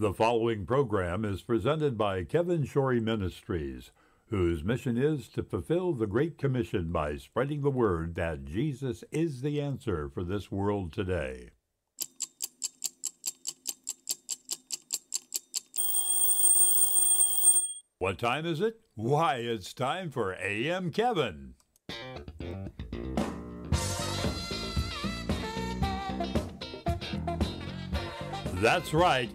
The following program is presented by Kevin Shorey Ministries, whose mission is to fulfill the Great Commission by spreading the word that Jesus is the answer for this world today. What time is it? Why, it's time for AM Kevin. That's right.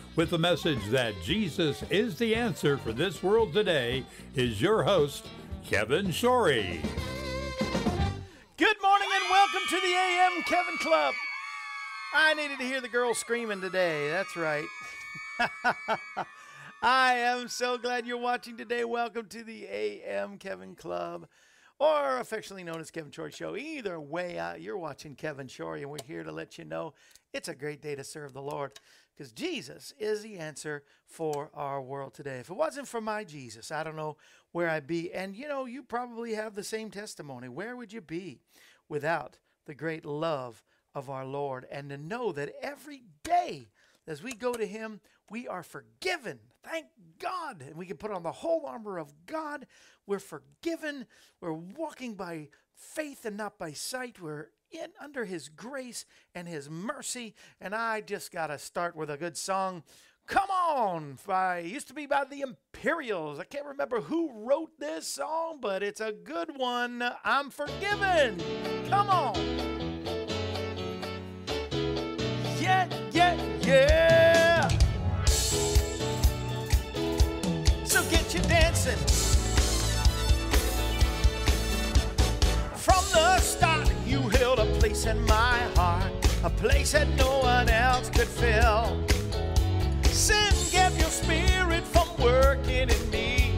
with the message that Jesus is the answer for this world today, is your host, Kevin Shorey. Good morning and welcome to the AM Kevin Club. I needed to hear the girl screaming today. That's right. I am so glad you're watching today. Welcome to the AM Kevin Club, or affectionately known as Kevin Shorey Show. Either way, uh, you're watching Kevin Shorey, and we're here to let you know it's a great day to serve the Lord because Jesus is the answer for our world today. If it wasn't for my Jesus, I don't know where I'd be. And you know, you probably have the same testimony. Where would you be without the great love of our Lord? And to know that every day as we go to Him, we are forgiven. Thank God. And we can put on the whole armor of God. We're forgiven. We're walking by faith and not by sight. We're in under his grace and his mercy. And I just got to start with a good song. Come on, by used to be by the Imperials. I can't remember who wrote this song, but it's a good one. I'm forgiven. Come on. Place in my heart, a place that no one else could fill. Sin kept your spirit from working in me.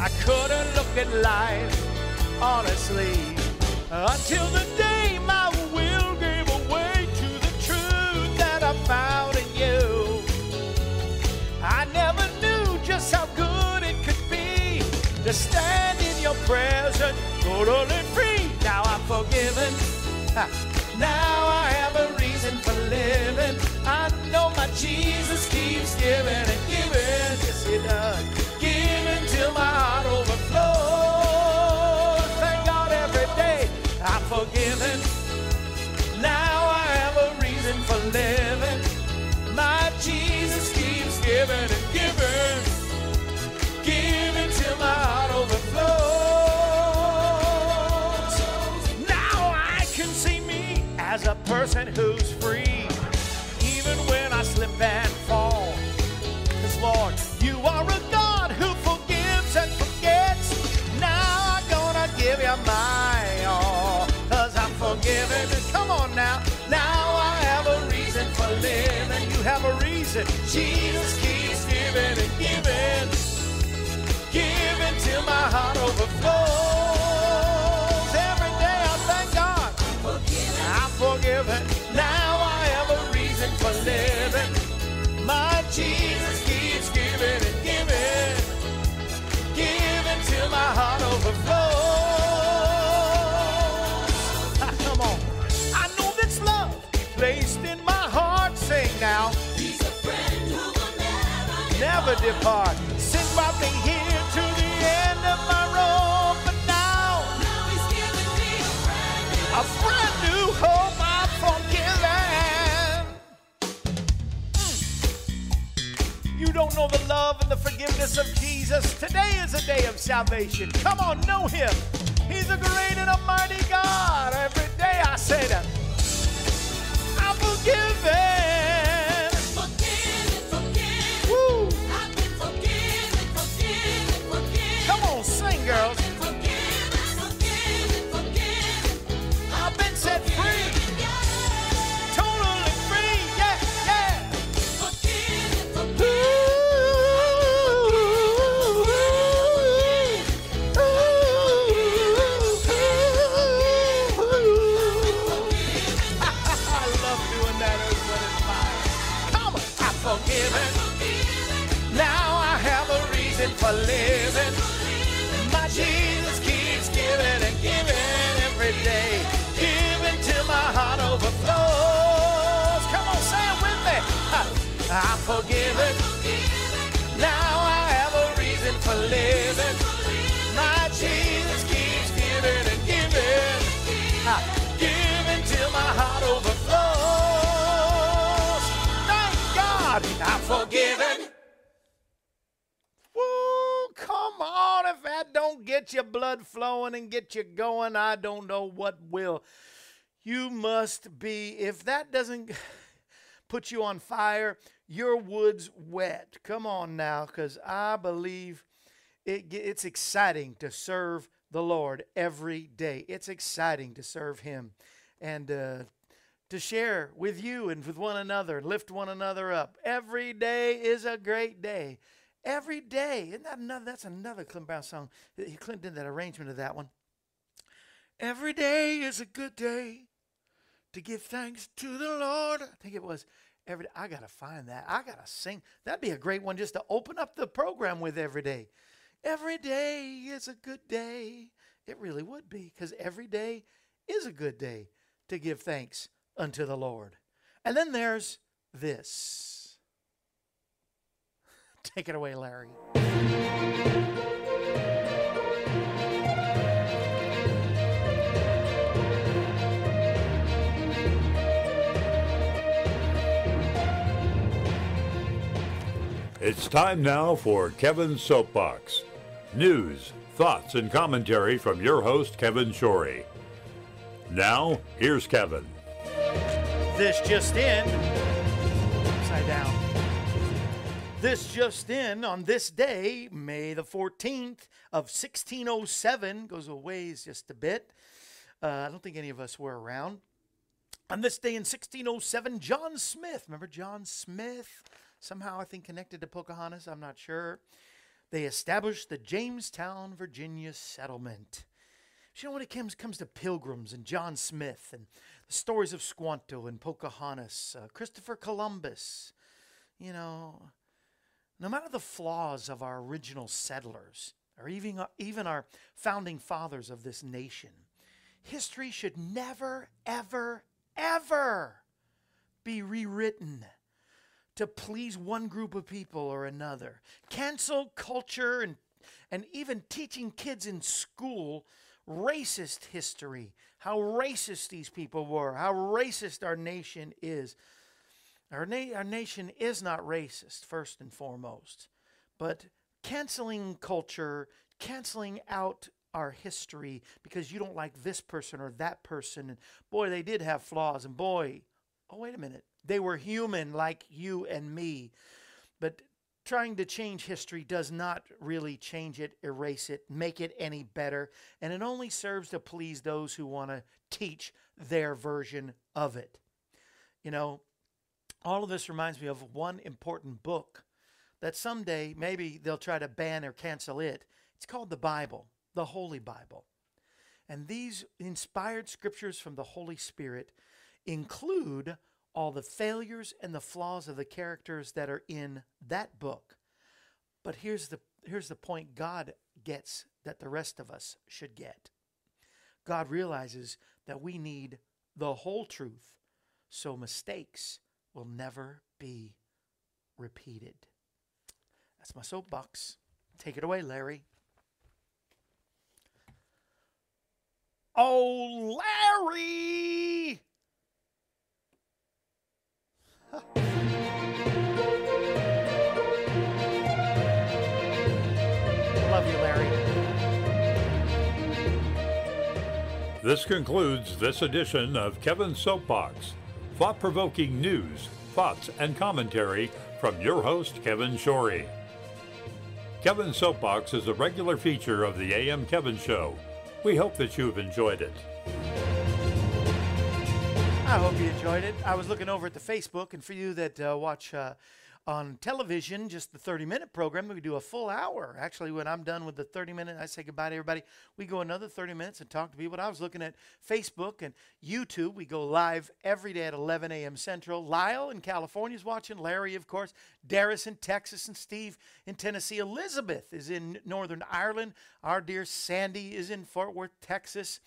I couldn't look at life honestly until the day my will gave away to the truth that I found in you. I never knew just how good it could be to stand in your presence, totally free. Now I'm forgiven. Ha. Now I have a reason for living. I know my Jesus keeps giving and giving. Yes, he does. Giving till my heart as a person who's free. Even when I slip and fall. Cause Lord, you are a God who forgives and forgets. Now I'm gonna give you my all. Cause I'm forgiven. Come on now. Now I have a reason for living. You have a reason. Jesus keeps giving and giving. Giving till my heart overflows. Living. My Jesus keeps giving and giving. Giving till my heart overflows. Ah, Come on. I know this love placed in my heart. Sing now. He's a friend who will never Never depart. Don't know the love and the forgiveness of Jesus. Today is a day of salvation. Come on, know him. He's a great and a mighty God. Every day I say that I'm forgiven. forgiven, forgiven. Woo. I've been forgiven, forgiven, forgiven. Come on, sing, girls. falei. Blood flowing and get you going, I don't know what will. You must be, if that doesn't put you on fire, your wood's wet. Come on now, because I believe it, it's exciting to serve the Lord every day. It's exciting to serve Him and uh, to share with you and with one another, lift one another up. Every day is a great day. Every day. Isn't that another? That's another Clint Brown song. He did that arrangement of that one. Every day is a good day to give thanks to the Lord. I think it was every. Day. I gotta find that. I gotta sing. That'd be a great one just to open up the program with every day. Every day is a good day. It really would be, because every day is a good day to give thanks unto the Lord. And then there's this. Take it away, Larry. It's time now for Kevin's Soapbox. News, thoughts, and commentary from your host, Kevin Shorey. Now, here's Kevin. This just in. Upside down. This just in on this day, May the 14th of 1607, goes a ways just a bit. Uh, I don't think any of us were around. On this day in 1607, John Smith, remember John Smith? Somehow I think connected to Pocahontas, I'm not sure. They established the Jamestown, Virginia settlement. You know, when it comes, comes to pilgrims and John Smith and the stories of Squanto and Pocahontas, uh, Christopher Columbus, you know, no matter the flaws of our original settlers or even, even our founding fathers of this nation, history should never, ever, ever be rewritten to please one group of people or another. Cancel culture and, and even teaching kids in school racist history, how racist these people were, how racist our nation is. Our, na- our nation is not racist, first and foremost, but canceling culture, canceling out our history because you don't like this person or that person. And boy, they did have flaws. And boy, oh, wait a minute. They were human like you and me. But trying to change history does not really change it, erase it, make it any better. And it only serves to please those who want to teach their version of it. You know, all of this reminds me of one important book that someday maybe they'll try to ban or cancel it. It's called the Bible, the Holy Bible. And these inspired scriptures from the Holy Spirit include all the failures and the flaws of the characters that are in that book. But here's the here's the point God gets that the rest of us should get. God realizes that we need the whole truth so mistakes will never be repeated. That's my soapbox. Take it away, Larry. Oh, Larry! Love you, Larry. This concludes this edition of Kevin's Soapbox. Thought provoking news, thoughts, and commentary from your host, Kevin Shorey. Kevin's Soapbox is a regular feature of the AM Kevin Show. We hope that you've enjoyed it. I hope you enjoyed it. I was looking over at the Facebook, and for you that uh, watch uh, on television, just the 30 minute program, we do a full hour. Actually, when I'm done with the 30 minute, I say goodbye to everybody. We go another 30 minutes and talk to people. I was looking at Facebook and YouTube. We go live every day at 11 a.m. Central. Lyle in California is watching. Larry, of course. Darius in Texas and Steve in Tennessee. Elizabeth is in Northern Ireland. Our dear Sandy is in Fort Worth, Texas.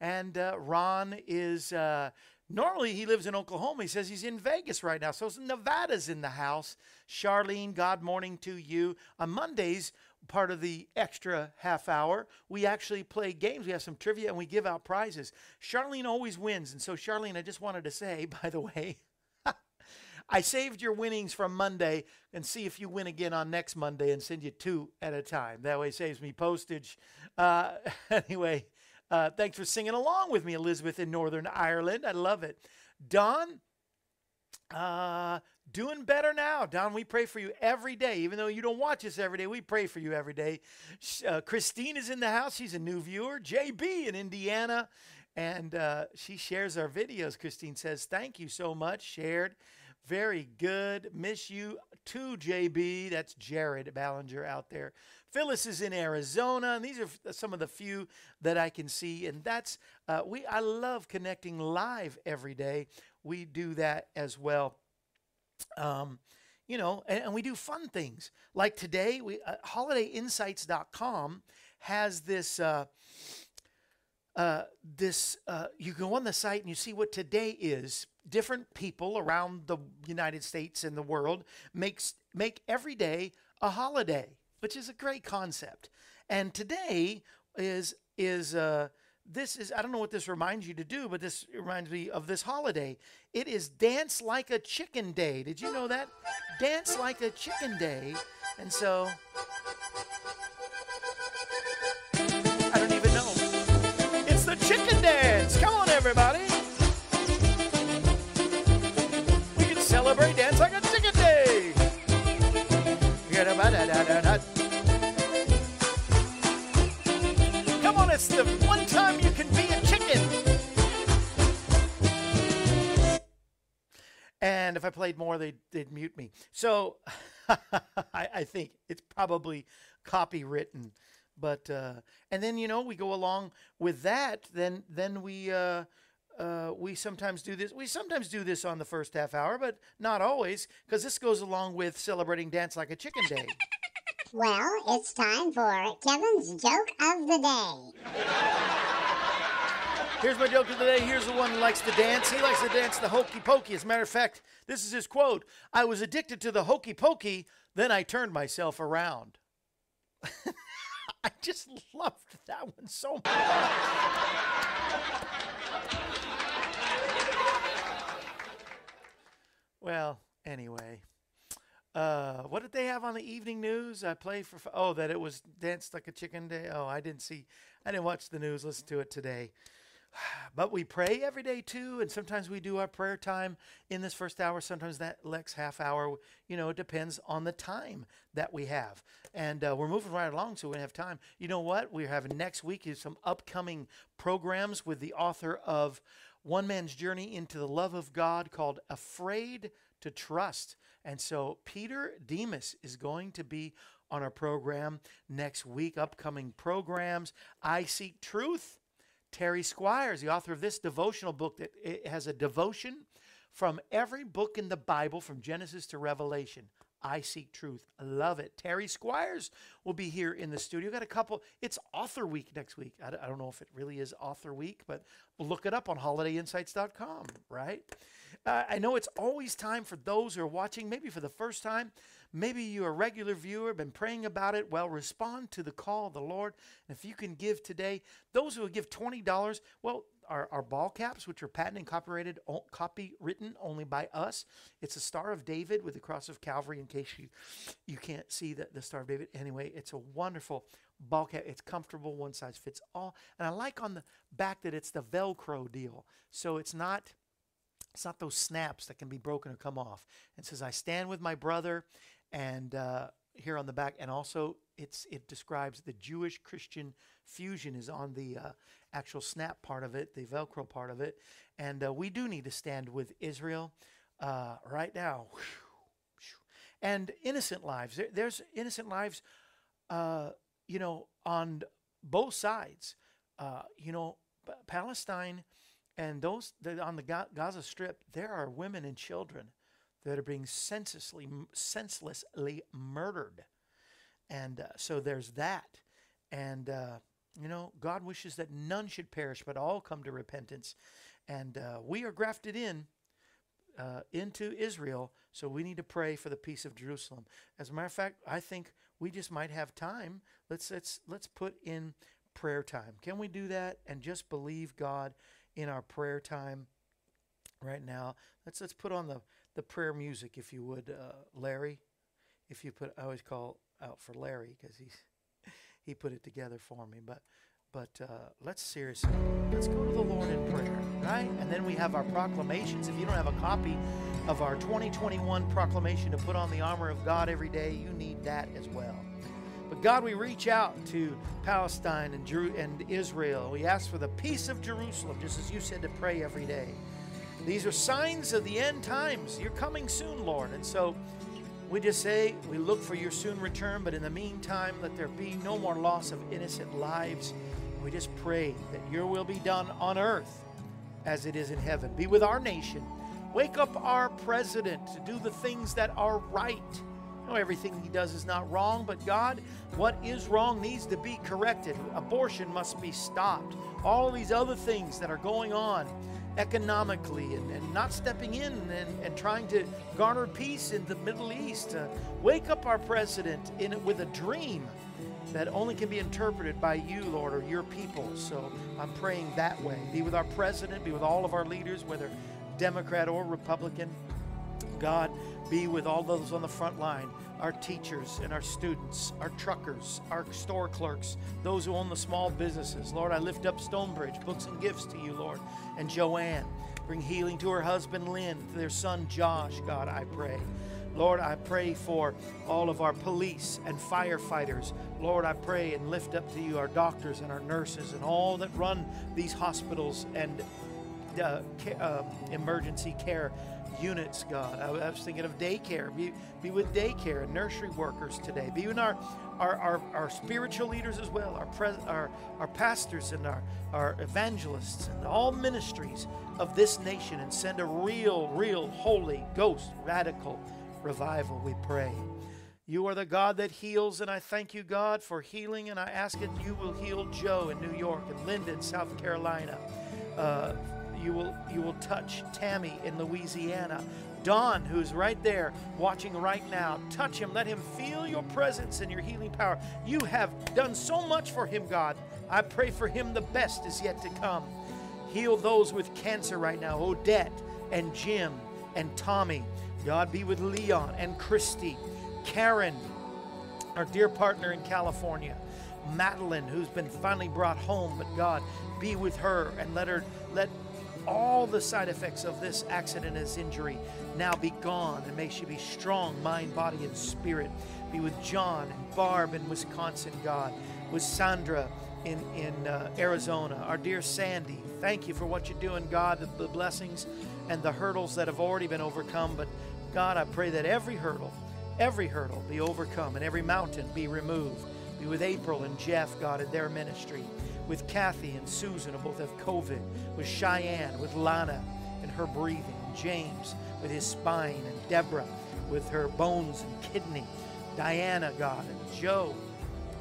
And uh, Ron is. Uh, Normally, he lives in Oklahoma. He says he's in Vegas right now. So Nevada's in the house. Charlene, God morning to you. On Mondays, part of the extra half hour, we actually play games. We have some trivia and we give out prizes. Charlene always wins. And so, Charlene, I just wanted to say, by the way, I saved your winnings from Monday and see if you win again on next Monday and send you two at a time. That way saves me postage. Uh, anyway, uh, thanks for singing along with me, Elizabeth in Northern Ireland. I love it. Don, uh, doing better now. Don, we pray for you every day. Even though you don't watch us every day, we pray for you every day. Uh, Christine is in the house. She's a new viewer. JB in Indiana. And uh, she shares our videos. Christine says, Thank you so much. Shared. Very good. Miss you too, JB. That's Jared Ballinger out there. Phyllis is in Arizona, and these are some of the few that I can see. And that's uh, we. I love connecting live every day. We do that as well um, you know, and, and we do fun things. Like today, we uh, holidayinsights.com has this uh, uh, this uh, you go on the site and you see what today is. Different people around the United States and the world makes make every day a holiday, which is a great concept. And today is is uh, this is I don't know what this reminds you to do, but this reminds me of this holiday. It is Dance Like a Chicken Day. Did you know that? Dance Like a Chicken Day. And so I don't even know. It's the chicken dance. Come on everybody. Dance Like a Chicken Day. Come on, it's the one time you can be a chicken. And if I played more, they'd, they'd mute me. So I, I think it's probably copywritten. But uh, and then you know we go along with that. Then then we uh, uh, we sometimes do this. We sometimes do this on the first half hour, but not always, because this goes along with celebrating Dance Like a Chicken Day. Well, it's time for Kevin's joke of the day. Here's my joke of the day. Here's the one who likes to dance. He likes to dance the hokey pokey. As a matter of fact, this is his quote I was addicted to the hokey pokey, then I turned myself around. I just loved that one so much. Well, anyway. Uh, what did they have on the evening news? I play for. Oh, that it was danced like a chicken day. Oh, I didn't see. I didn't watch the news. Listen to it today. But we pray every day too, and sometimes we do our prayer time in this first hour. Sometimes that next half hour, you know, it depends on the time that we have. And uh, we're moving right along, so we have time. You know what? We're having next week is some upcoming programs with the author of One Man's Journey into the Love of God called Afraid to Trust. And so Peter Demas is going to be on our program next week. Upcoming programs I Seek Truth. Terry Squires, the author of this devotional book that has a devotion from every book in the Bible from Genesis to Revelation. I seek truth. Love it. Terry Squires will be here in the studio. Got a couple. It's author week next week. I, don't- I don't know if it really is author week, but look it up on holidayinsights.com, right? Uh, I know it's always time for those who are watching, maybe for the first time. Maybe you're a regular viewer, been praying about it. Well, respond to the call of the Lord. And if you can give today, those who will give $20, well, our, our ball caps, which are patent and copyrighted, o- copywritten only by us. It's a Star of David with the cross of Calvary. In case you you can't see the, the Star of David, anyway, it's a wonderful ball cap. It's comfortable, one size fits all. And I like on the back that it's the Velcro deal, so it's not it's not those snaps that can be broken or come off. It says, "I stand with my brother," and uh, here on the back, and also it's it describes the Jewish Christian fusion is on the uh, actual snap part of it, the Velcro part of it, and uh, we do need to stand with Israel uh, right now. And innocent lives. There, there's innocent lives, uh, you know, on both sides. Uh, you know, Palestine and those on the Gaza Strip, there are women and children that are being senselessly, senselessly murdered. And uh, so there's that. And, you know, God wishes that none should perish, but all come to repentance. And uh, we are grafted in uh, into Israel, so we need to pray for the peace of Jerusalem. As a matter of fact, I think we just might have time. Let's let's let's put in prayer time. Can we do that and just believe God in our prayer time right now. Let's let's put on the the prayer music, if you would, uh, Larry. If you put, I always call out for Larry because he's he put it together for me. But but uh, let's seriously let's go to the Lord in prayer, right? And then we have our proclamations. If you don't have a copy of our 2021 proclamation to put on the armor of God every day, you need that as well. But God, we reach out to Palestine and, and Israel. We ask for the peace of Jerusalem, just as you said to pray every day. These are signs of the end times. You're coming soon, Lord. And so we just say we look for your soon return, but in the meantime, let there be no more loss of innocent lives. We just pray that your will be done on earth as it is in heaven. Be with our nation. Wake up our president to do the things that are right. I know everything he does is not wrong, but God, what is wrong needs to be corrected. Abortion must be stopped. All these other things that are going on economically and, and not stepping in and, and trying to garner peace in the Middle East. Uh, wake up our president in, with a dream that only can be interpreted by you, Lord, or your people. So I'm praying that way. Be with our president, be with all of our leaders, whether Democrat or Republican. God, be with all those on the front line our teachers and our students, our truckers, our store clerks, those who own the small businesses. Lord, I lift up Stonebridge, books and gifts to you, Lord, and Joanne. Bring healing to her husband, Lynn, to their son, Josh, God, I pray. Lord, I pray for all of our police and firefighters. Lord, I pray and lift up to you our doctors and our nurses and all that run these hospitals and uh, ca- uh, emergency care units, God. I, I was thinking of daycare. Be, be with daycare and nursery workers today. Be with our, our, our, our spiritual leaders as well, our, pres- our, our pastors and our, our evangelists and all ministries of this nation and send a real, real Holy Ghost radical revival, we pray. You are the God that heals, and I thank you, God, for healing. And I ask that you will heal Joe in New York and Linda in South Carolina. Uh, you will you will touch Tammy in Louisiana. Don, who's right there watching right now, touch him. Let him feel your presence and your healing power. You have done so much for him, God. I pray for him the best is yet to come. Heal those with cancer right now, Odette and Jim and Tommy. God be with Leon and Christy, Karen, our dear partner in California, Madeline, who's been finally brought home, but God, be with her and let her let all the side effects of this accident this injury now be gone and may she be strong, mind, body, and spirit. Be with John and Barb in Wisconsin, God, with Sandra in, in uh, Arizona, our dear Sandy. Thank you for what you're doing, God, the, the blessings and the hurdles that have already been overcome. But God, I pray that every hurdle, every hurdle be overcome and every mountain be removed. Be with April and Jeff, God, in their ministry. With Kathy and Susan, who both have COVID. With Cheyenne, with Lana and her breathing. And James with his spine. And Deborah with her bones and kidney. Diana, God, and Joe.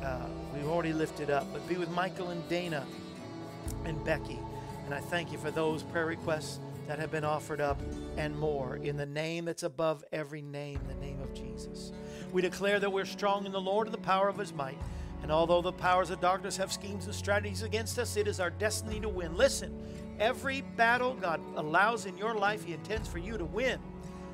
Uh, we've already lifted up. But be with Michael and Dana and Becky. And I thank you for those prayer requests that have been offered up and more in the name that's above every name, the name of Jesus. We declare that we're strong in the Lord and the power of his might. And although the powers of darkness have schemes and strategies against us, it is our destiny to win. Listen, every battle God allows in your life, he intends for you to win.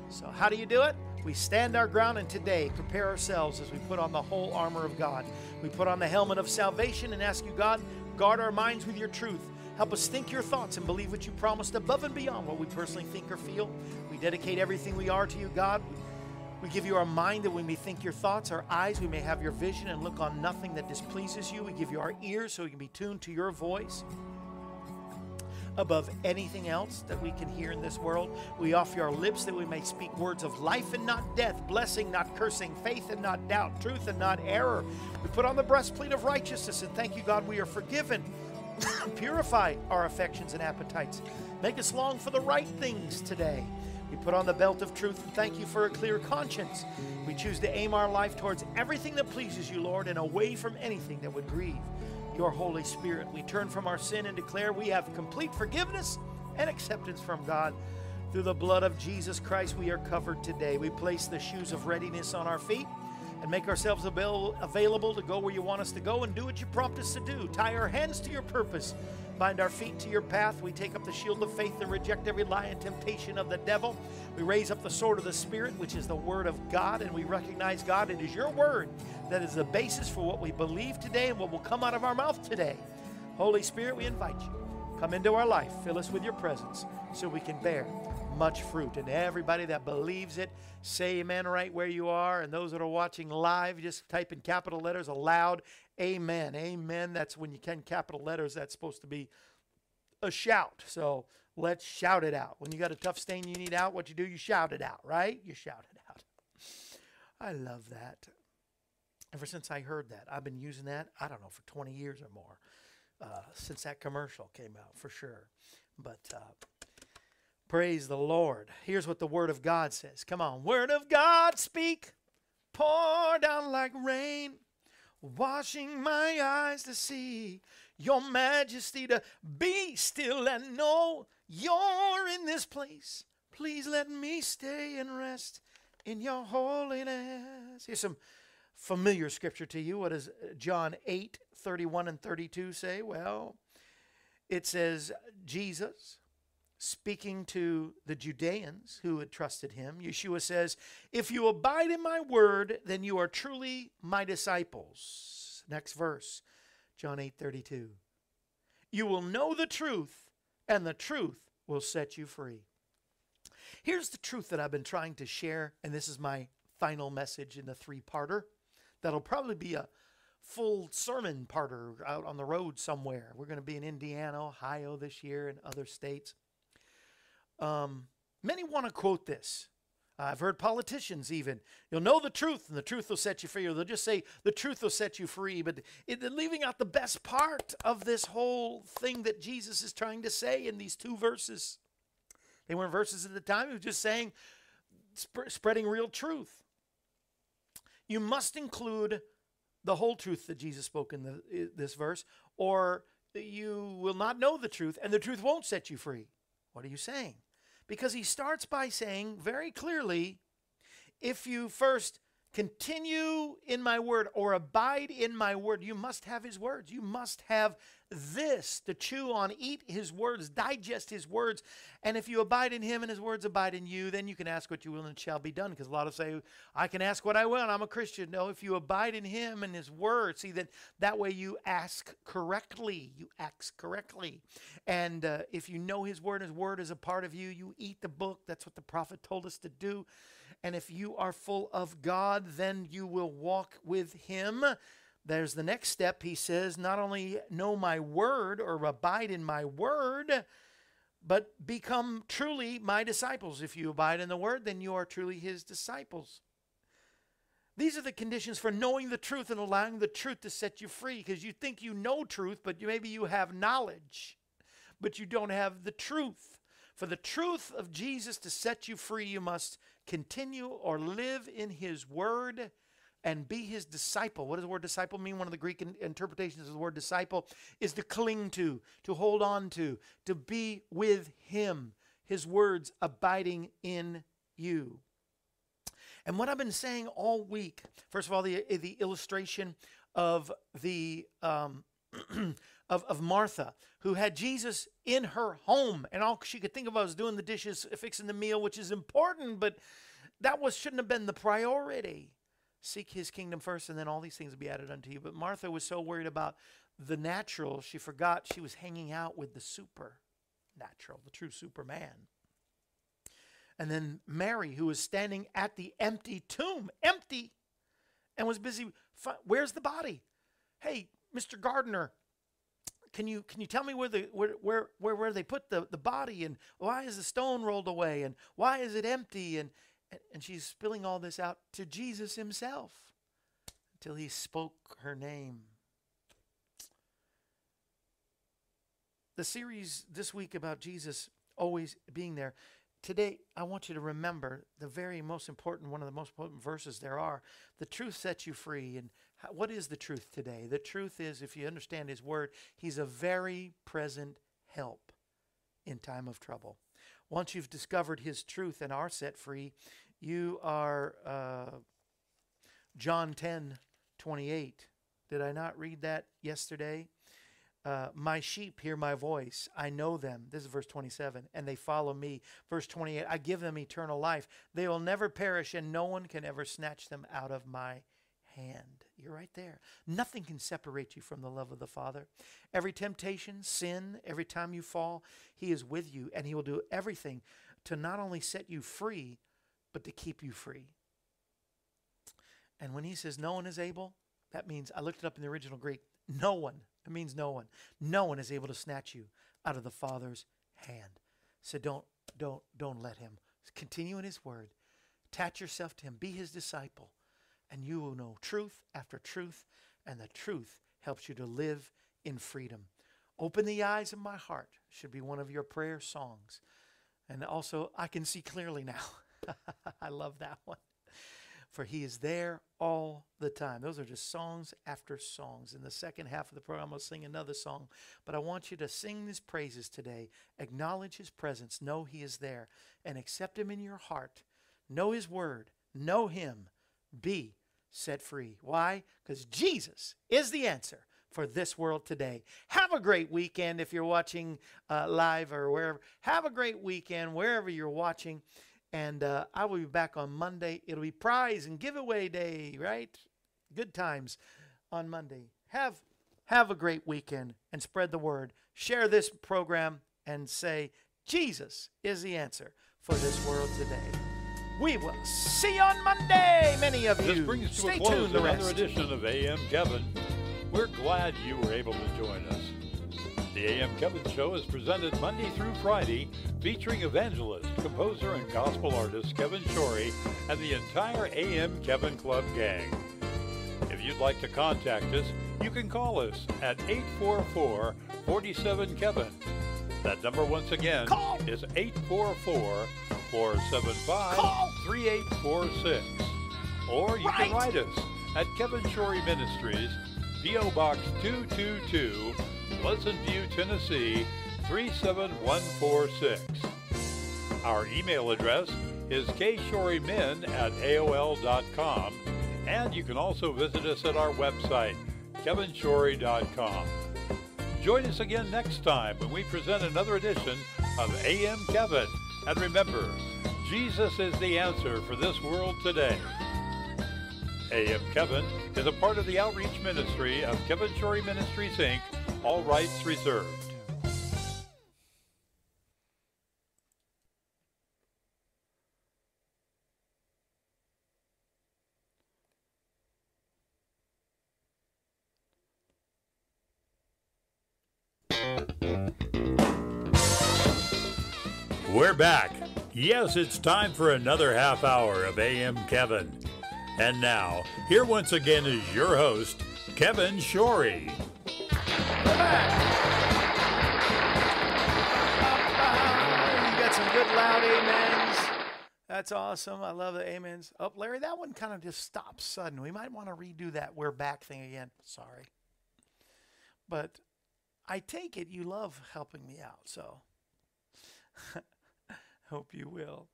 So, how do you do it? We stand our ground and today prepare ourselves as we put on the whole armor of God. We put on the helmet of salvation and ask you, God, guard our minds with your truth. Help us think your thoughts and believe what you promised above and beyond what we personally think or feel. We dedicate everything we are to you, God. We give you our mind that we may think your thoughts, our eyes, we may have your vision and look on nothing that displeases you. We give you our ears so we can be tuned to your voice above anything else that we can hear in this world. We offer you our lips that we may speak words of life and not death, blessing, not cursing, faith and not doubt, truth and not error. We put on the breastplate of righteousness and thank you, God, we are forgiven. Purify our affections and appetites. Make us long for the right things today. Put on the belt of truth and thank you for a clear conscience. We choose to aim our life towards everything that pleases you, Lord, and away from anything that would grieve your Holy Spirit. We turn from our sin and declare we have complete forgiveness and acceptance from God. Through the blood of Jesus Christ, we are covered today. We place the shoes of readiness on our feet and make ourselves avail- available to go where you want us to go and do what you prompt us to do. Tie our hands to your purpose. Bind our feet to your path. We take up the shield of faith and reject every lie and temptation of the devil. We raise up the sword of the Spirit, which is the word of God, and we recognize, God, it is your word that is the basis for what we believe today and what will come out of our mouth today. Holy Spirit, we invite you. Come into our life, fill us with your presence so we can bear much fruit. And everybody that believes it, say amen right where you are. And those that are watching live, just type in capital letters aloud, amen. Amen. That's when you can capital letters, that's supposed to be a shout. So let's shout it out. When you got a tough stain you need out, what you do, you shout it out, right? You shout it out. I love that. Ever since I heard that, I've been using that, I don't know, for 20 years or more uh, since that commercial came out, for sure. But uh, praise the Lord. Here's what the Word of God says. Come on. Word of God, speak. Pour down like rain, washing my eyes to see your majesty, to be still and know you're in this place. Please let me stay and rest in your holiness. Here's some familiar scripture to you. What does John 8, 31 and 32 say? Well, it says, Jesus speaking to the Judeans who had trusted him, Yeshua says, If you abide in my word, then you are truly my disciples. Next verse, John 8, 32. You will know the truth, and the truth will set you free. Here's the truth that I've been trying to share, and this is my final message in the three parter. That'll probably be a full sermon parter out on the road somewhere. We're going to be in Indiana, Ohio this year, and other states. Um, many want to quote this. I've heard politicians even, you'll know the truth and the truth will set you free, or they'll just say the truth will set you free, but it, leaving out the best part of this whole thing that Jesus is trying to say in these two verses. They weren't verses at the time, he was just saying, sp- spreading real truth. You must include the whole truth that Jesus spoke in the, this verse, or you will not know the truth, and the truth won't set you free. What are you saying? Because he starts by saying very clearly if you first continue in my word or abide in my word, you must have his words. You must have this to chew on, eat his words, digest his words. And if you abide in him and his words abide in you, then you can ask what you will and it shall be done. Because a lot of say, I can ask what I will and I'm a Christian. No, if you abide in him and his word, see that that way you ask correctly. You ask correctly. And uh, if you know his word, his word is a part of you, you eat the book. That's what the prophet told us to do. And if you are full of God, then you will walk with Him. There's the next step. He says, not only know my word or abide in my word, but become truly my disciples. If you abide in the word, then you are truly His disciples. These are the conditions for knowing the truth and allowing the truth to set you free because you think you know truth, but maybe you have knowledge, but you don't have the truth. For the truth of Jesus to set you free, you must continue or live in his word and be his disciple. What does the word disciple mean? One of the Greek in- interpretations of the word disciple is to cling to, to hold on to, to be with him, his words abiding in you. And what I've been saying all week, first of all, the, the illustration of the um, of, of Martha, who had Jesus in her home, and all she could think of was doing the dishes, fixing the meal, which is important, but that was shouldn't have been the priority. Seek his kingdom first, and then all these things will be added unto you. But Martha was so worried about the natural, she forgot she was hanging out with the supernatural, the true Superman. And then Mary, who was standing at the empty tomb, empty, and was busy. Where's the body? Hey, Mr. Gardner, can you can you tell me where the where where where, where they put the, the body and why is the stone rolled away and why is it empty and, and and she's spilling all this out to Jesus himself until he spoke her name. The series this week about Jesus always being there. Today, I want you to remember the very most important, one of the most important verses there are. The truth sets you free. And what is the truth today? The truth is, if you understand His Word, He's a very present help in time of trouble. Once you've discovered His truth and are set free, you are uh, John 10 28. Did I not read that yesterday? uh, my sheep hear my voice. I know them. This is verse 27. And they follow me. Verse 28. I give them eternal life. They will never perish, and no one can ever snatch them out of my hand. You're right there. Nothing can separate you from the love of the Father. Every temptation, sin, every time you fall, He is with you, and He will do everything to not only set you free, but to keep you free. And when He says no one is able, that means, I looked it up in the original Greek, no one. It means no one. No one is able to snatch you out of the Father's hand. So don't, don't, don't let him. Continue in his word. Attach yourself to him. Be his disciple. And you will know truth after truth. And the truth helps you to live in freedom. Open the eyes of my heart should be one of your prayer songs. And also, I can see clearly now. I love that one for he is there all the time. Those are just songs after songs. In the second half of the program, I'll sing another song, but I want you to sing his praises today. Acknowledge his presence, know he is there, and accept him in your heart. Know his word, know him, be set free. Why? Because Jesus is the answer for this world today. Have a great weekend if you're watching uh, live or wherever. Have a great weekend wherever you're watching. And uh, I will be back on Monday. It'll be prize and giveaway day, right? Good times on Monday. Have have a great weekend and spread the word. Share this program and say Jesus is the answer for this world today. We will see you on Monday. Many of This you. brings to Stay a close tuned. The another edition of AM Kevin. We're glad you were able to join us. The AM Kevin Show is presented Monday through Friday, featuring evangelist, composer, and gospel artist Kevin Shorey and the entire AM Kevin Club gang. If you'd like to contact us, you can call us at 844 47 Kevin. That number, once again, Call. is 844 475 3846. Or you can write us at Kevin Shorey Ministries, P.O. Box 222, Pleasant View, Tennessee 37146. Our email address is kshorymen at AOL.com, and you can also visit us at our website, kevinshorey.com. Join us again next time when we present another edition of AM Kevin. And remember, Jesus is the answer for this world today. AM Kevin is a part of the outreach ministry of Kevin Shorey Ministries, Inc., all rights reserved. We're back. Yes, it's time for another half hour of AM Kevin. And now, here once again is your host, Kevin Shorey. Ah, You got some good loud amens. That's awesome. I love the amens. Oh, Larry, that one kind of just stopped sudden. We might want to redo that we're back thing again. Sorry. But I take it you love helping me out, so hope you will.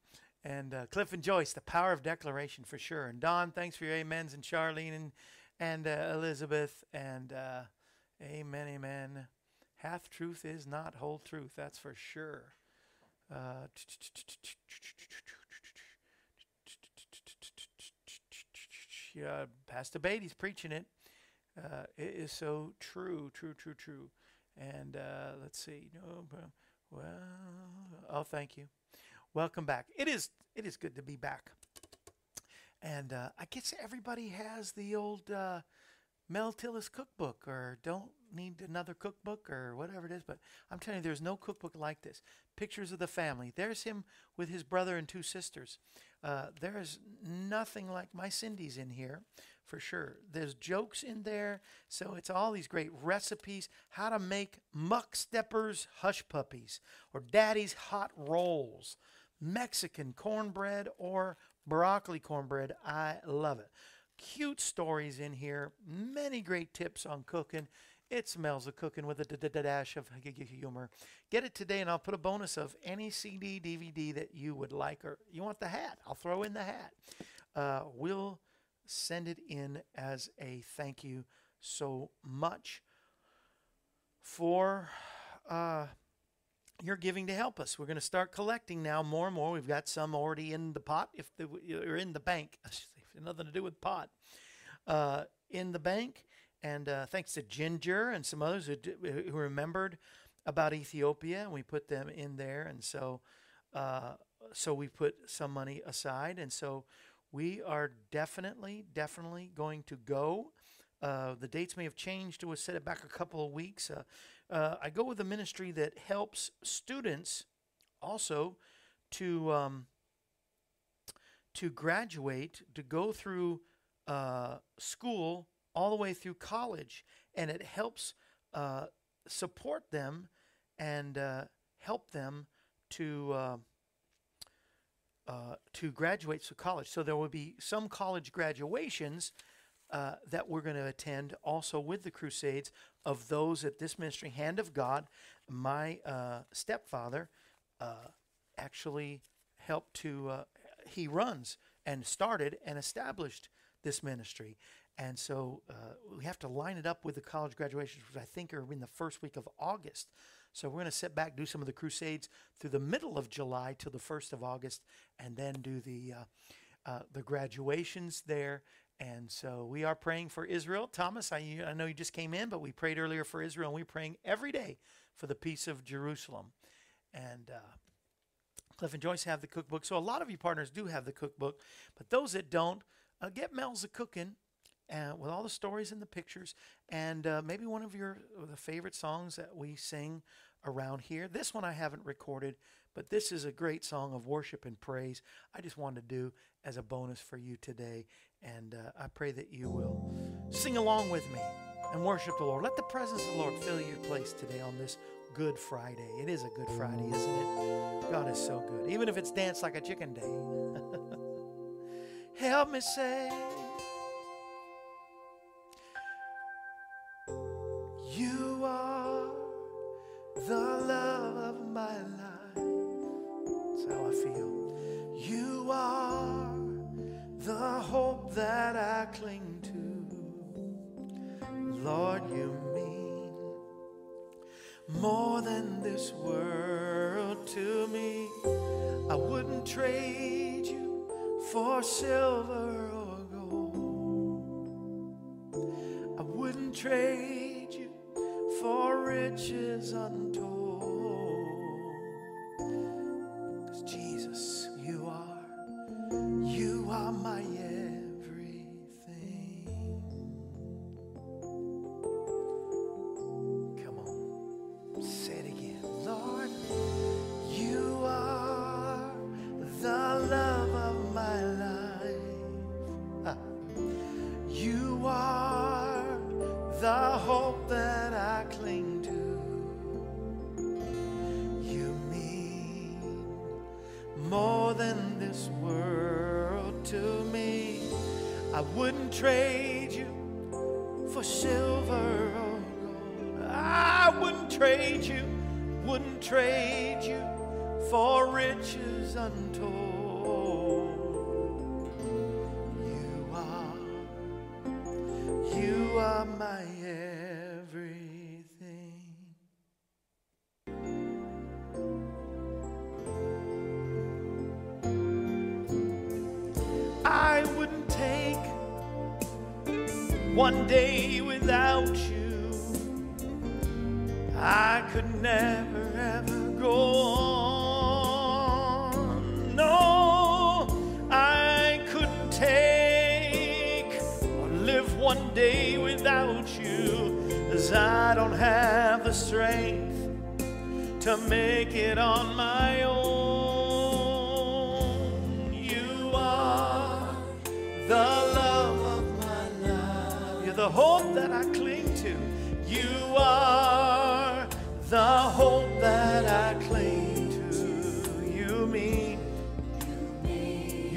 And uh, Cliff and Joyce, the power of declaration for sure. And Don, thanks for your amens. And Charlene and, and uh, Elizabeth. And uh, amen, amen. Half truth is not whole truth, that's for sure. Uh, Pastor Beatty's preaching it. Uh, it is so true, true, true, true. And uh, let's see. No, well, oh, thank you. Welcome back. It is it is good to be back. And uh, I guess everybody has the old uh, Mel Tillis cookbook, or don't need another cookbook, or whatever it is. But I'm telling you, there's no cookbook like this. Pictures of the family. There's him with his brother and two sisters. Uh, there is nothing like my Cindy's in here, for sure. There's jokes in there, so it's all these great recipes. How to make muck steppers hush puppies, or daddy's hot rolls, Mexican cornbread, or broccoli cornbread. I love it. Cute stories in here, many great tips on cooking. It smells of cooking with a dash of humor. Get it today, and I'll put a bonus of any CD, DVD that you would like, or you want the hat. I'll throw in the hat. Uh, we'll send it in as a thank you so much for uh, your giving to help us. We're going to start collecting now more and more. We've got some already in the pot, if or in the bank. Nothing to do with pot. Uh, in the bank, and uh, thanks to Ginger and some others who, who remembered about Ethiopia, and we put them in there, and so uh, so we put some money aside, and so we are definitely definitely going to go. Uh, the dates may have changed. We'll set it back a couple of weeks. Uh, I go with a ministry that helps students also to um, to graduate, to go through uh, school all the way through college, and it helps uh, support them and uh, help them to. Uh, uh, to graduate to college. So there will be some college graduations uh, that we're going to attend also with the Crusades of those at this ministry, Hand of God. My uh, stepfather uh, actually helped to, uh, he runs and started and established this ministry. And so uh, we have to line it up with the college graduations, which I think are in the first week of August. So we're going to sit back, do some of the crusades through the middle of July till the first of August, and then do the uh, uh, the graduations there. And so we are praying for Israel. Thomas, I, I know you just came in, but we prayed earlier for Israel, and we're praying every day for the peace of Jerusalem. And uh, Cliff and Joyce have the cookbook. So a lot of you partners do have the cookbook, but those that don't, uh, get Mel's a cooking uh, with all the stories and the pictures, and uh, maybe one of your the favorite songs that we sing around here. This one I haven't recorded, but this is a great song of worship and praise. I just wanted to do as a bonus for you today, and uh, I pray that you will sing along with me and worship the Lord. Let the presence of the Lord fill your place today on this Good Friday. It is a Good Friday, isn't it? God is so good, even if it's dance like a chicken day. Help me say. That I cling to. Lord, you mean more than this world to me. I wouldn't trade you for silver or gold. I wouldn't trade you for riches untold.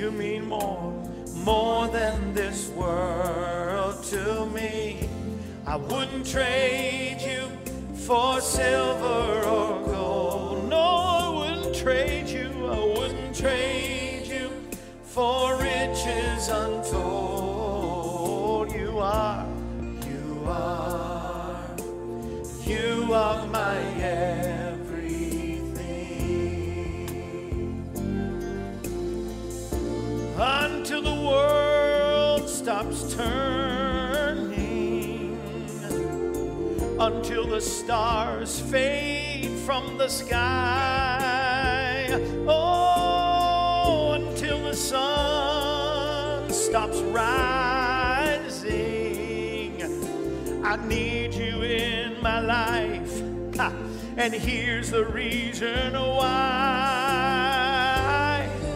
You mean more, more than this world to me. I wouldn't trade you for silver or gold. No, I wouldn't trade you. I wouldn't trade you for riches untold. You are, you are, you are stops until the stars fade from the sky. Oh, until the sun stops rising. I need you in my life. Ha, And here's the reason why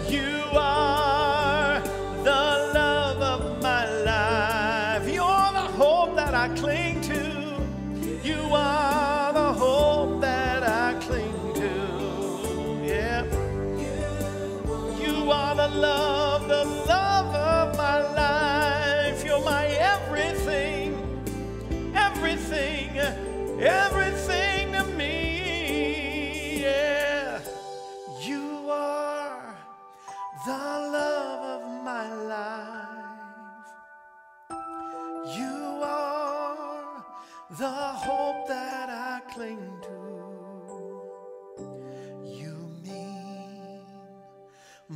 you are the love of my life. You're the hope that I cling are the hope that I cling to. Yeah. You are the love, the love of my life. You're my everything, everything, everything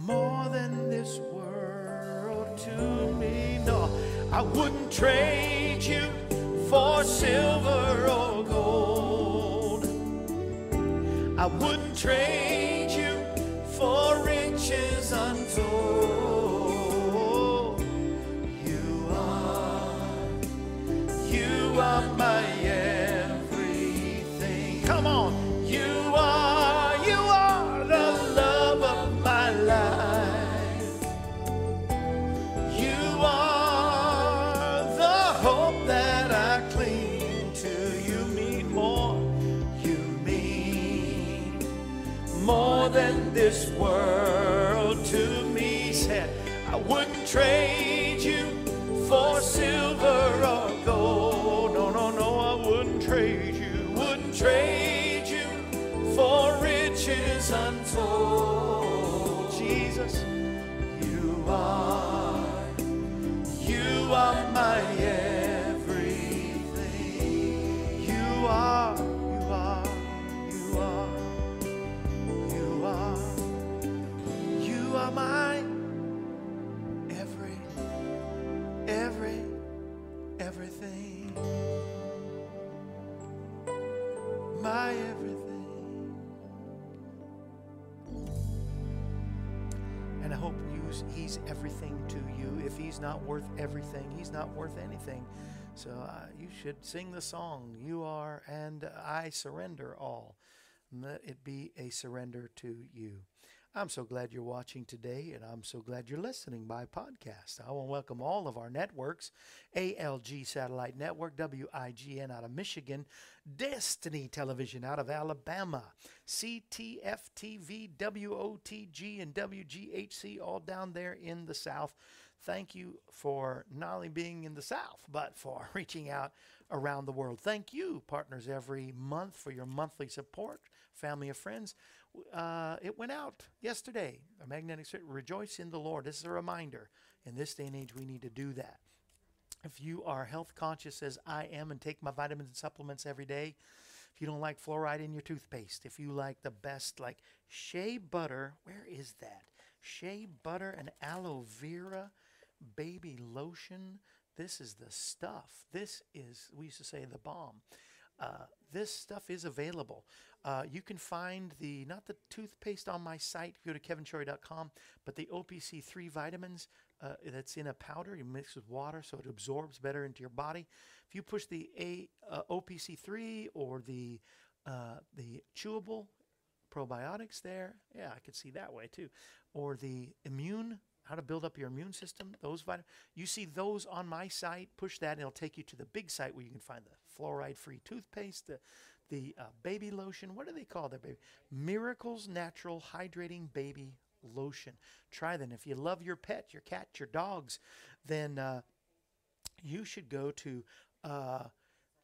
more than this world to me. No, I wouldn't trade you for silver or gold. I wouldn't trade this world to me. Said I wouldn't trade not worth everything, he's not worth anything. So uh, you should sing the song, You Are and I Surrender All. And let it be a surrender to you. I'm so glad you're watching today, and I'm so glad you're listening by podcast. I want to welcome all of our networks ALG Satellite Network, WIGN out of Michigan, Destiny Television out of Alabama, CTF TV, WOTG, and WGHC all down there in the South. Thank you for not only being in the South, but for reaching out around the world. Thank you, partners, every month for your monthly support, family of friends. Uh, it went out yesterday. A magnetic spirit. Rejoice in the Lord. This is a reminder. In this day and age, we need to do that. If you are health conscious as I am and take my vitamins and supplements every day, if you don't like fluoride in your toothpaste, if you like the best, like shea butter, where is that? Shea butter and aloe vera baby lotion. This is the stuff. This is, we used to say, the bomb. Uh, this stuff is available. Uh, you can find the, not the toothpaste on my site, go to kevinshorey.com, but the OPC3 vitamins uh, that's in a powder. You mix with water so it absorbs better into your body. If you push the a, uh, OPC3 or the, uh, the chewable probiotics there, yeah, I could see that way too. Or the immune how to build up your immune system, those vitamins. You see those on my site. Push that, and it'll take you to the big site where you can find the fluoride-free toothpaste, the the uh, baby lotion. What do they call their baby? Miracles Natural Hydrating Baby Lotion. Try them. If you love your pet, your cat, your dogs, then uh, you should go to uh,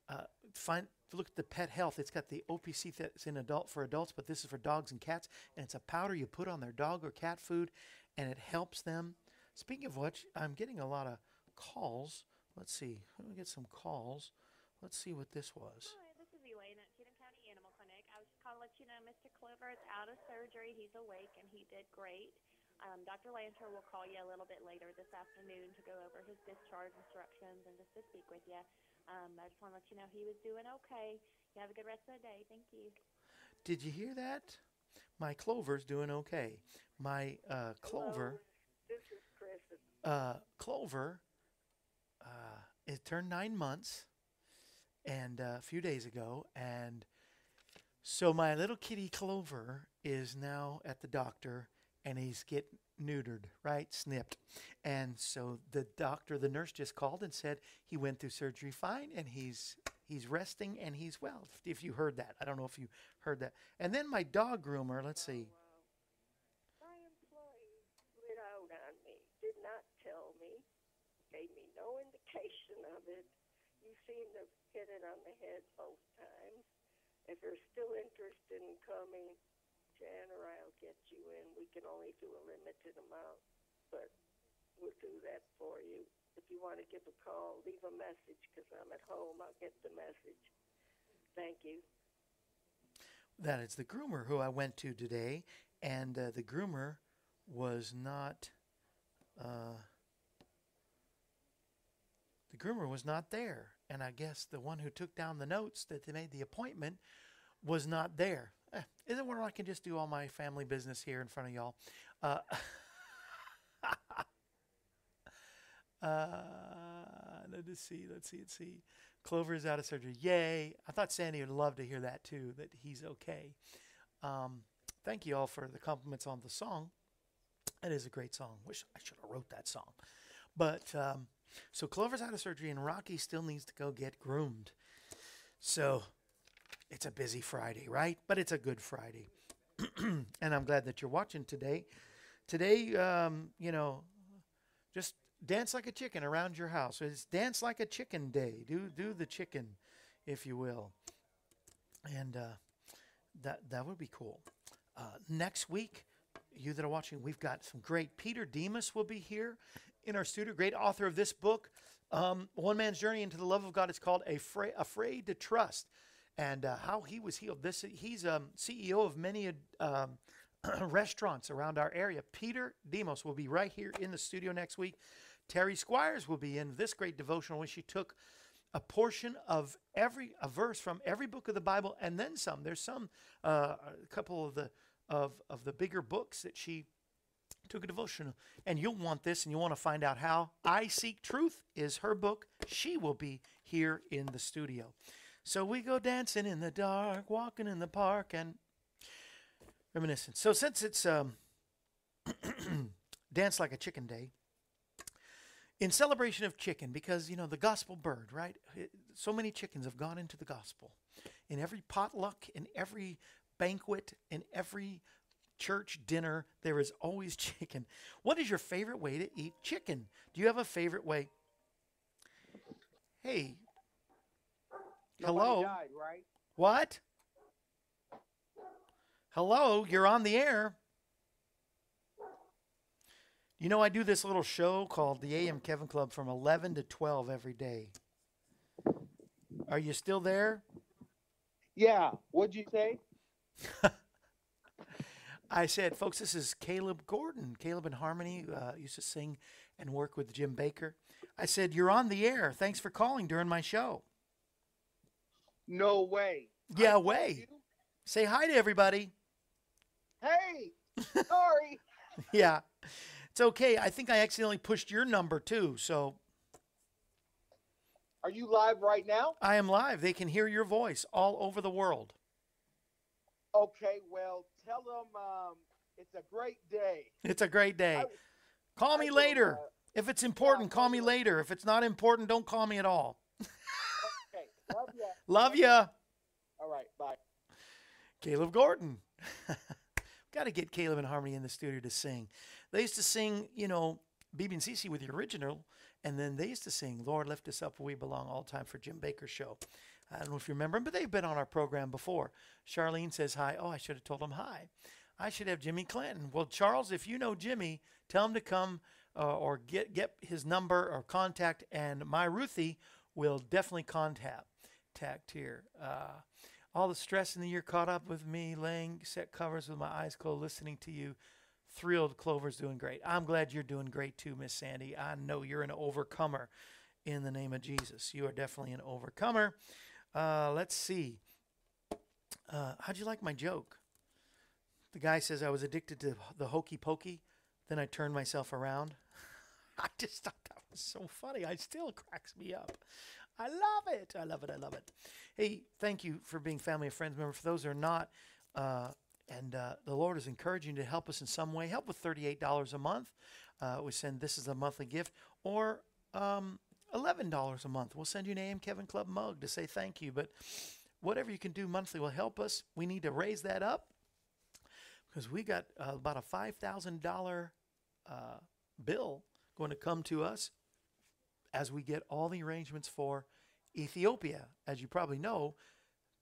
uh, find look at the pet health. It's got the OPC that's in adult for adults, but this is for dogs and cats, and it's a powder you put on their dog or cat food, and it helps them. Speaking of which, I'm getting a lot of calls. Let's see. Let me get some calls. Let's see what this was. Hi, this is Elaine at Cheatham County Animal Clinic. I was just calling to let you know Mr. Clover is out of surgery. He's awake and he did great. Um, Dr. Lanter will call you a little bit later this afternoon to go over his discharge instructions and just to speak with you. Um, I just want to let you know he was doing okay. You have a good rest of the day. Thank you. Did you hear that? My Clover's doing okay. My uh, Clover, This is Chris. uh, Clover, uh, it turned nine months, and uh, a few days ago, and so my little kitty Clover is now at the doctor, and he's getting neutered, right, snipped, and so the doctor, the nurse, just called and said he went through surgery fine, and he's he's resting and he's well. If you heard that, I don't know if you heard that. And then my dog groomer, let's see. My employee lit out on me, did not tell me, gave me no indication of it. You seem to hit it on the head both times. If you're still interested in coming, Jan or I'll get you in. We can only do a limited amount, but we'll do that for you. If you want to give a call, leave a message because I'm at home. I'll get the message. Thank you. That is the groomer who I went to today, and uh, the groomer was not. Uh, the groomer was not there, and I guess the one who took down the notes that they made the appointment was not there. Eh, isn't where I can just do all my family business here in front of y'all? Uh, uh, let's see, let's see, let's see. Clover is out of surgery. Yay. I thought Sandy would love to hear that too, that he's okay. Um, thank you all for the compliments on the song. It is a great song. Wish I should have wrote that song. But um, so Clover's out of surgery and Rocky still needs to go get groomed. So it's a busy Friday, right? But it's a good Friday. and I'm glad that you're watching today. Today, um, you know, just dance like a chicken around your house. It's dance like a chicken day. Do do the chicken, if you will. And uh, that that would be cool. Uh, next week, you that are watching, we've got some great. Peter Demas will be here in our studio. Great author of this book, um, One Man's Journey into the Love of God. It's called Afraid, Afraid to Trust, and uh, how he was healed. This he's um, CEO of many um, restaurants around our area. Peter Demos will be right here in the studio next week. Terry Squires will be in this great devotional when she took a portion of every a verse from every book of the Bible and then some. There's some uh, a couple of the of of the bigger books that she took a devotional and you'll want this and you want to find out how I seek truth is her book. She will be here in the studio. So we go dancing in the dark, walking in the park and reminiscing. So since it's um dance like a chicken day, in celebration of chicken because you know the gospel bird right? It- so many chickens have gone into the gospel. In every potluck in every banquet in every church dinner there is always chicken. What is your favorite way to eat chicken? Do you have a favorite way? Hey. Hello? died, right? what? Hello? You're on the air you know, I do this little show called the AM Kevin Club from 11 to 12 every day. Are you still there? Yeah. What'd you say? I said, folks, this is Caleb Gordon. Caleb and Harmony uh, used to sing and work with Jim Bakker. I said, You're on the air. Thanks for calling during my show. No way. Yeah, I way. Say hi to everybody. Hey, sorry. Yeah. It's okay. I think I accidentally pushed your number too. So Are you live right now? I am live. They can hear your voice all over the world. Okay. Well, tell them um, it's a great day. It's a great day. I- Call I me later. uh, If it's important, call call me later. If it's not important, don't call me at all. Okay. Love ya. Love ya. All right. Bye. Caleb Gordon. Got to get Caleb and Harmony in the studio to sing. They used to sing, you know, BB and CC with the original, and then they used to sing "Lord Lift Us Up We Belong" all time for Jim Bakker's show. I don't know if you remember, them, but they've been on our program before. Charlene says hi. Oh, I should have told them hi. I should have Jimmy Clinton. Well, Charles, if you know Jimmy, tell him to come uh, or get get his number or contact, and my Ruthie will definitely contact tact here. Uh, all the stress in the year caught up with me, laying set covers with my eyes closed, listening to you. Thrilled Clover's doing great. I'm glad you're doing great too, Miss Sandy. I know you're an overcomer in the name of Jesus. You are definitely an overcomer. Uh, let's see. Uh, how'd you like my joke? The guy says I was addicted to the hokey pokey, then I turned myself around. I just thought that was so funny. I still cracks me up. I love it. I love it. I love it. Hey, thank you for being family and friends member. For those who are not, uh, and uh, the Lord is encouraging to help us in some way. Help with thirty-eight dollars a month. Uh, we send this is a monthly gift, or um, eleven dollars a month. We'll send you an AM Kevin Club mug to say thank you. But whatever you can do monthly will help us. We need to raise that up because we got uh, about a five thousand dollar uh, bill going to come to us as we get all the arrangements for Ethiopia. As you probably know,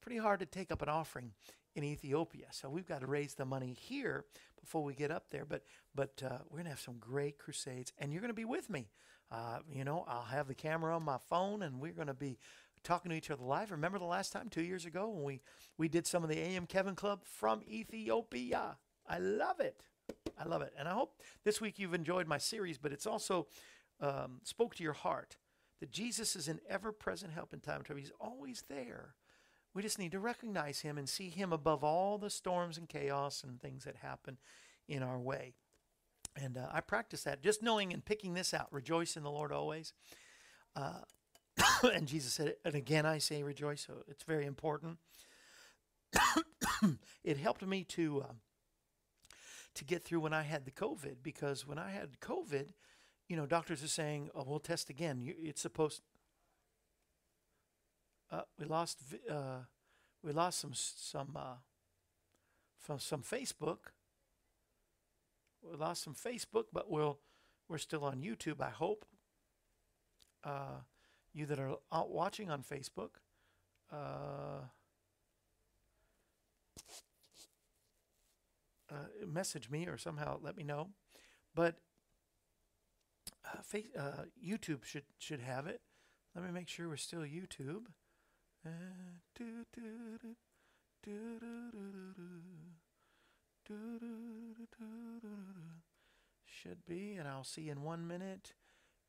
pretty hard to take up an offering in Ethiopia, so we've got to raise the money here before we get up there. But but uh, we're gonna have some great crusades, and you're gonna be with me. Uh, you know, I'll have the camera on my phone, and we're gonna be talking to each other live. Remember the last time, two years ago, when we we did some of the AM Kevin Club from Ethiopia. I love it. I love it, and I hope this week you've enjoyed my series. But it's also um, spoke to your heart that Jesus is an ever-present help in time of trouble. He's always there. We just need to recognize him and see him above all the storms and chaos and things that happen in our way. And uh, I practice that just knowing and picking this out. Rejoice in the Lord always. Uh, and Jesus said and again I say rejoice. So it's very important. it helped me to uh, to get through when I had the COVID because when I had COVID, you know, doctors are saying, "Oh, we'll test again. You, it's supposed." Uh, we lost uh, we lost some some uh, from some Facebook. We lost some Facebook, but we'll we're still on YouTube. I hope. Uh, you that are out watching on Facebook. Uh, uh, message me or somehow let me know. But uh, face, uh, YouTube should should have it. Let me make sure we're still YouTube. Should be, and I'll see in one minute.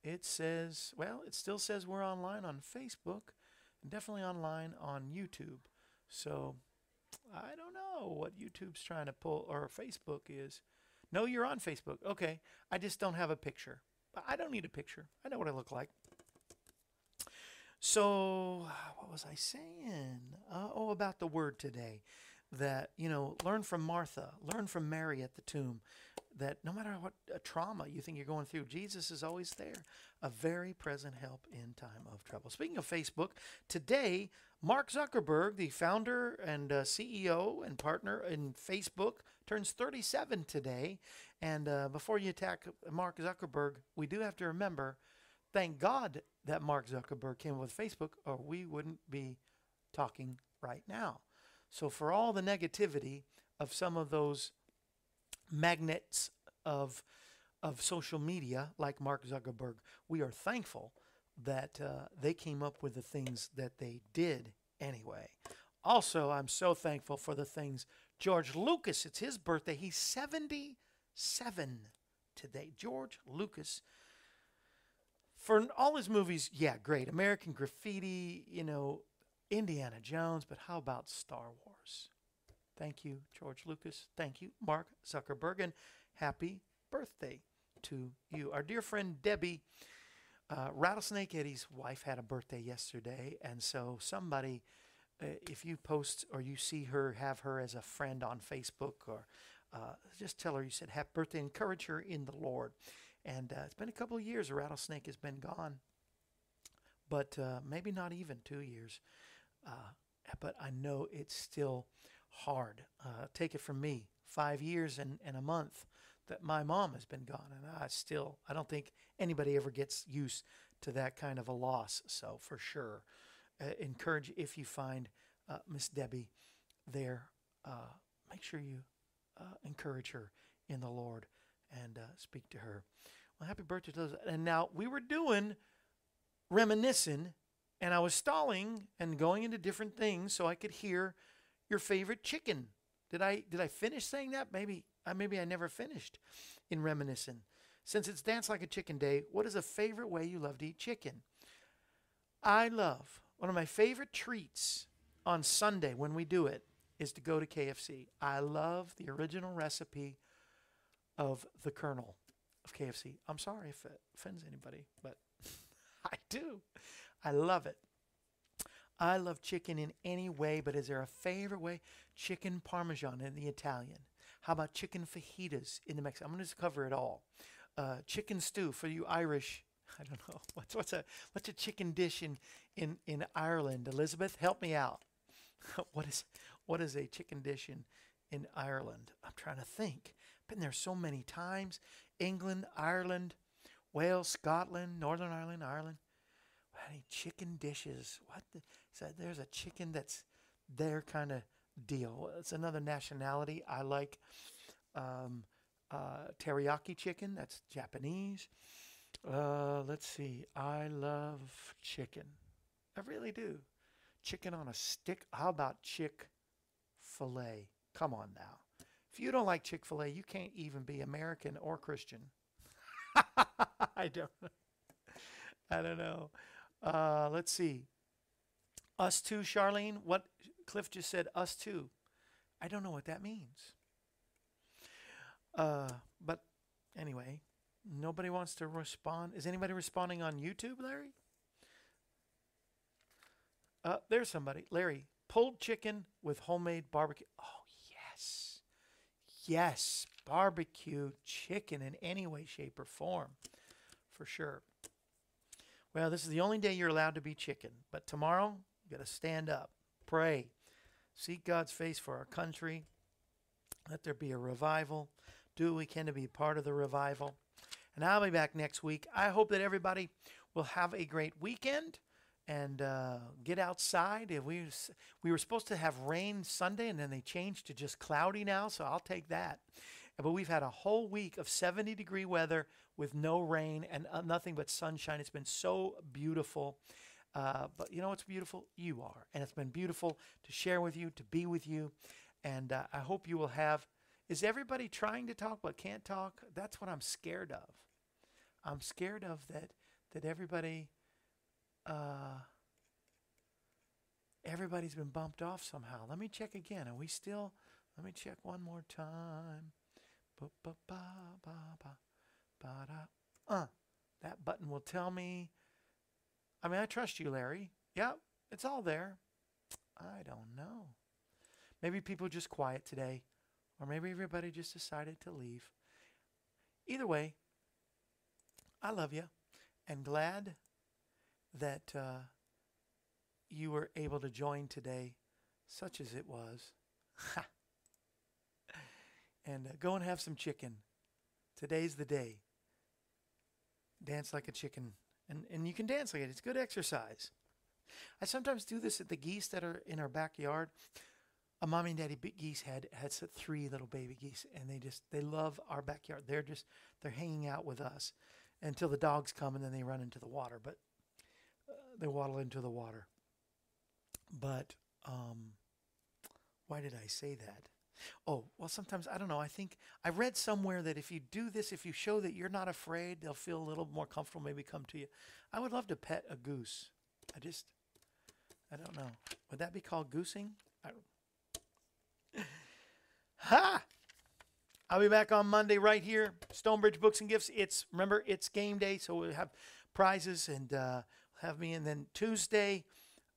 It says, well, it still says we're online on Facebook, and definitely online on YouTube. So I don't know what YouTube's trying to pull or Facebook is. No, you're on Facebook. Okay. I just don't have a picture. I don't need a picture. I know what I look like. So, what was I saying? Uh, oh, about the word today. That, you know, learn from Martha, learn from Mary at the tomb. That no matter what uh, trauma you think you're going through, Jesus is always there, a very present help in time of trouble. Speaking of Facebook, today, Mark Zuckerberg, the founder and uh, CEO and partner in Facebook, turns 37 today. And uh, before you attack Mark Zuckerberg, we do have to remember thank God that Mark Zuckerberg came with Facebook, or we wouldn't be talking right now. So, for all the negativity of some of those magnets of, of social media, like Mark Zuckerberg, we are thankful that uh, they came up with the things that they did anyway. Also, I'm so thankful for the things George Lucas, it's his birthday. He's 77 today. George Lucas for all his movies, yeah, great. American Graffiti, you know, Indiana Jones, but how about Star Wars? Thank you, George Lucas. Thank you, Mark Zuckerberg, and happy birthday to you. Our dear friend Debbie, uh, Rattlesnake Eddie's wife had a birthday yesterday, and so somebody, uh, if you post or you see her, have her as a friend on Facebook, or uh, just tell her you said happy birthday. Encourage her in the Lord. And uh, it's been a couple of years. A rattlesnake has been gone, but uh, maybe not even two years. Uh, but I know it's still hard. Uh, take it from me, five years and, and a month that my mom has been gone, and I still I don't think anybody ever gets used to that kind of a loss. So for sure, uh, encourage if you find uh, Miss Debbie there, make sure you encourage her in the Lord and uh, speak to her. Well, happy birthday to those. And now we were doing reminiscing, and I was stalling and going into different things so I could hear your favorite chicken. Did I did I finish saying that? Maybe uh, maybe I never finished in reminiscing. Since it's Dance Like a Chicken Day, what is a favorite way you love to eat chicken? I love one of my favorite treats on Sunday when we do it is to go to KFC. I love the original recipe of the Colonel of KFC. I'm sorry if it offends anybody, but I do. I love it. I love chicken in any way, but is there a favorite way? Chicken parmesan in the Italian. How about chicken fajitas in the Mexican? I'm going to cover it all. Uh, chicken stew for you Irish. I don't know what's what's a what's a chicken dish in in in Ireland. Elizabeth, help me out. what is what is a chicken dish in in Ireland? I'm trying to think. Been there so many times. England, Ireland, Wales, Scotland, Northern Ireland, Ireland. Any chicken dishes? What? The, so there's a chicken that's their kind of deal. It's another nationality. I like um, uh, teriyaki chicken. That's Japanese. Uh, let's see. I love chicken. I really do. Chicken on a stick. How about Chick filet? Come on now. If you don't like Chick fil A, you can't even be American or Christian. I don't know. I don't know. Uh, let's see. Us too, Charlene. What Cliff just said, us too. I don't know what that means. Uh, but anyway, nobody wants to respond. Is anybody responding on YouTube, Larry? Uh, there's somebody. Larry, pulled chicken with homemade barbecue. Oh. Yes. Barbecue chicken in any way, shape, or form. For sure. Well, this is the only day you're allowed to be chicken. But tomorrow, you got to stand up, pray, seek God's face for our country. Let there be a revival. Do what we can to be part of the revival. And I'll be back next week. I hope that everybody will have a great weekend and uh, get outside. We we were supposed to have rain Sunday, and then they changed to just cloudy now, so I'll take that. But we've had a whole week of 70 degree weather with no rain and uh, nothing but sunshine. It's been so beautiful. Uh, but you know what's beautiful? You are. And it's been beautiful to share with you, to be with you. And uh, I hope you will have. Is everybody trying to talk but can't talk? That's what I'm scared of. I'm scared of that, that everybody. Uh, everybody's been bumped off somehow. Let me check again. Are we still? Let me check one more time. Ba, ba, ba, ba, ba, da. Uh, that button will tell me. I mean, I trust you, Larry. Yep, it's all there. I don't know. Maybe people just quiet today, or maybe everybody just decided to leave. Either way, I love you and glad that uh, you were able to join today, such as it was. and uh, go and have some chicken. Today's the day. Dance like a chicken. And, and you can dance like it. It's good exercise. I sometimes do this at the geese that are in our backyard. A mommy and daddy geese had had three little baby geese, and they just they love our backyard. They're just they're hanging out with us until the dogs come, and then they run into the water. But they waddle into the water. But um, why did I say that? Oh, well, sometimes I don't know. I think I read somewhere that if you do this, if you show that you're not afraid, they'll feel a little more comfortable, maybe come to you. I would love to pet a goose. I just, I don't know. Would that be called goosing? Ha! I'll be back on Monday right here, Stonebridge Books and Gifts. It's remember it's game day, so we'll have prizes and uh, have me. And then Tuesday,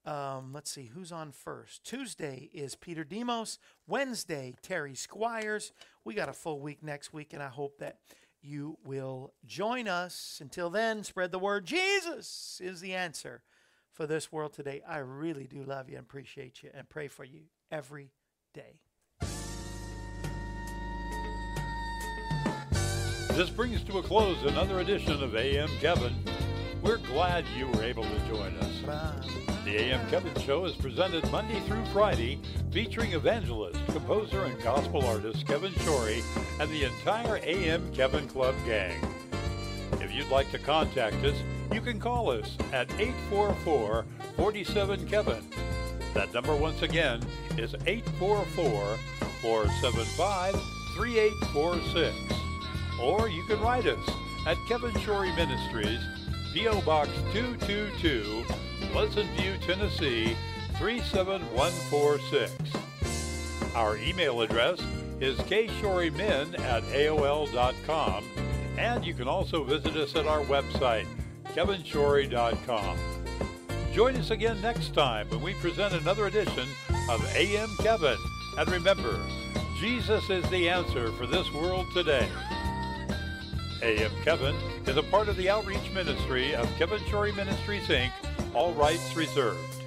um, let's see who's on first. Tuesday is Peter Demos. Wednesday, Terry Squires. We got a full week next week, and I hope that you will join us. Until then, spread the word. Jesus is the answer for this world today. I really do love you and appreciate you and pray for you every day. This brings to a close another edition of AM Kevin. We're glad you were able to join us. The AM Kevin Show is presented Monday through Friday, featuring evangelist, composer, and gospel artist Kevin Shorey and the entire AM Kevin Club gang. If you'd like to contact us, you can call us at 844 47 Kevin. That number once again is 844 475 3846. Or you can write us at Kevin Shorey Ministries, P.O. Box 222, Pleasant View, Tennessee 37146. Our email address is kshorymen at AOL.com, and you can also visit us at our website, kevinshorey.com. Join us again next time when we present another edition of AM Kevin. And remember, Jesus is the answer for this world today. AM Kevin is a part of the outreach ministry of Kevin Shorey Ministries, Inc., all rights reserved.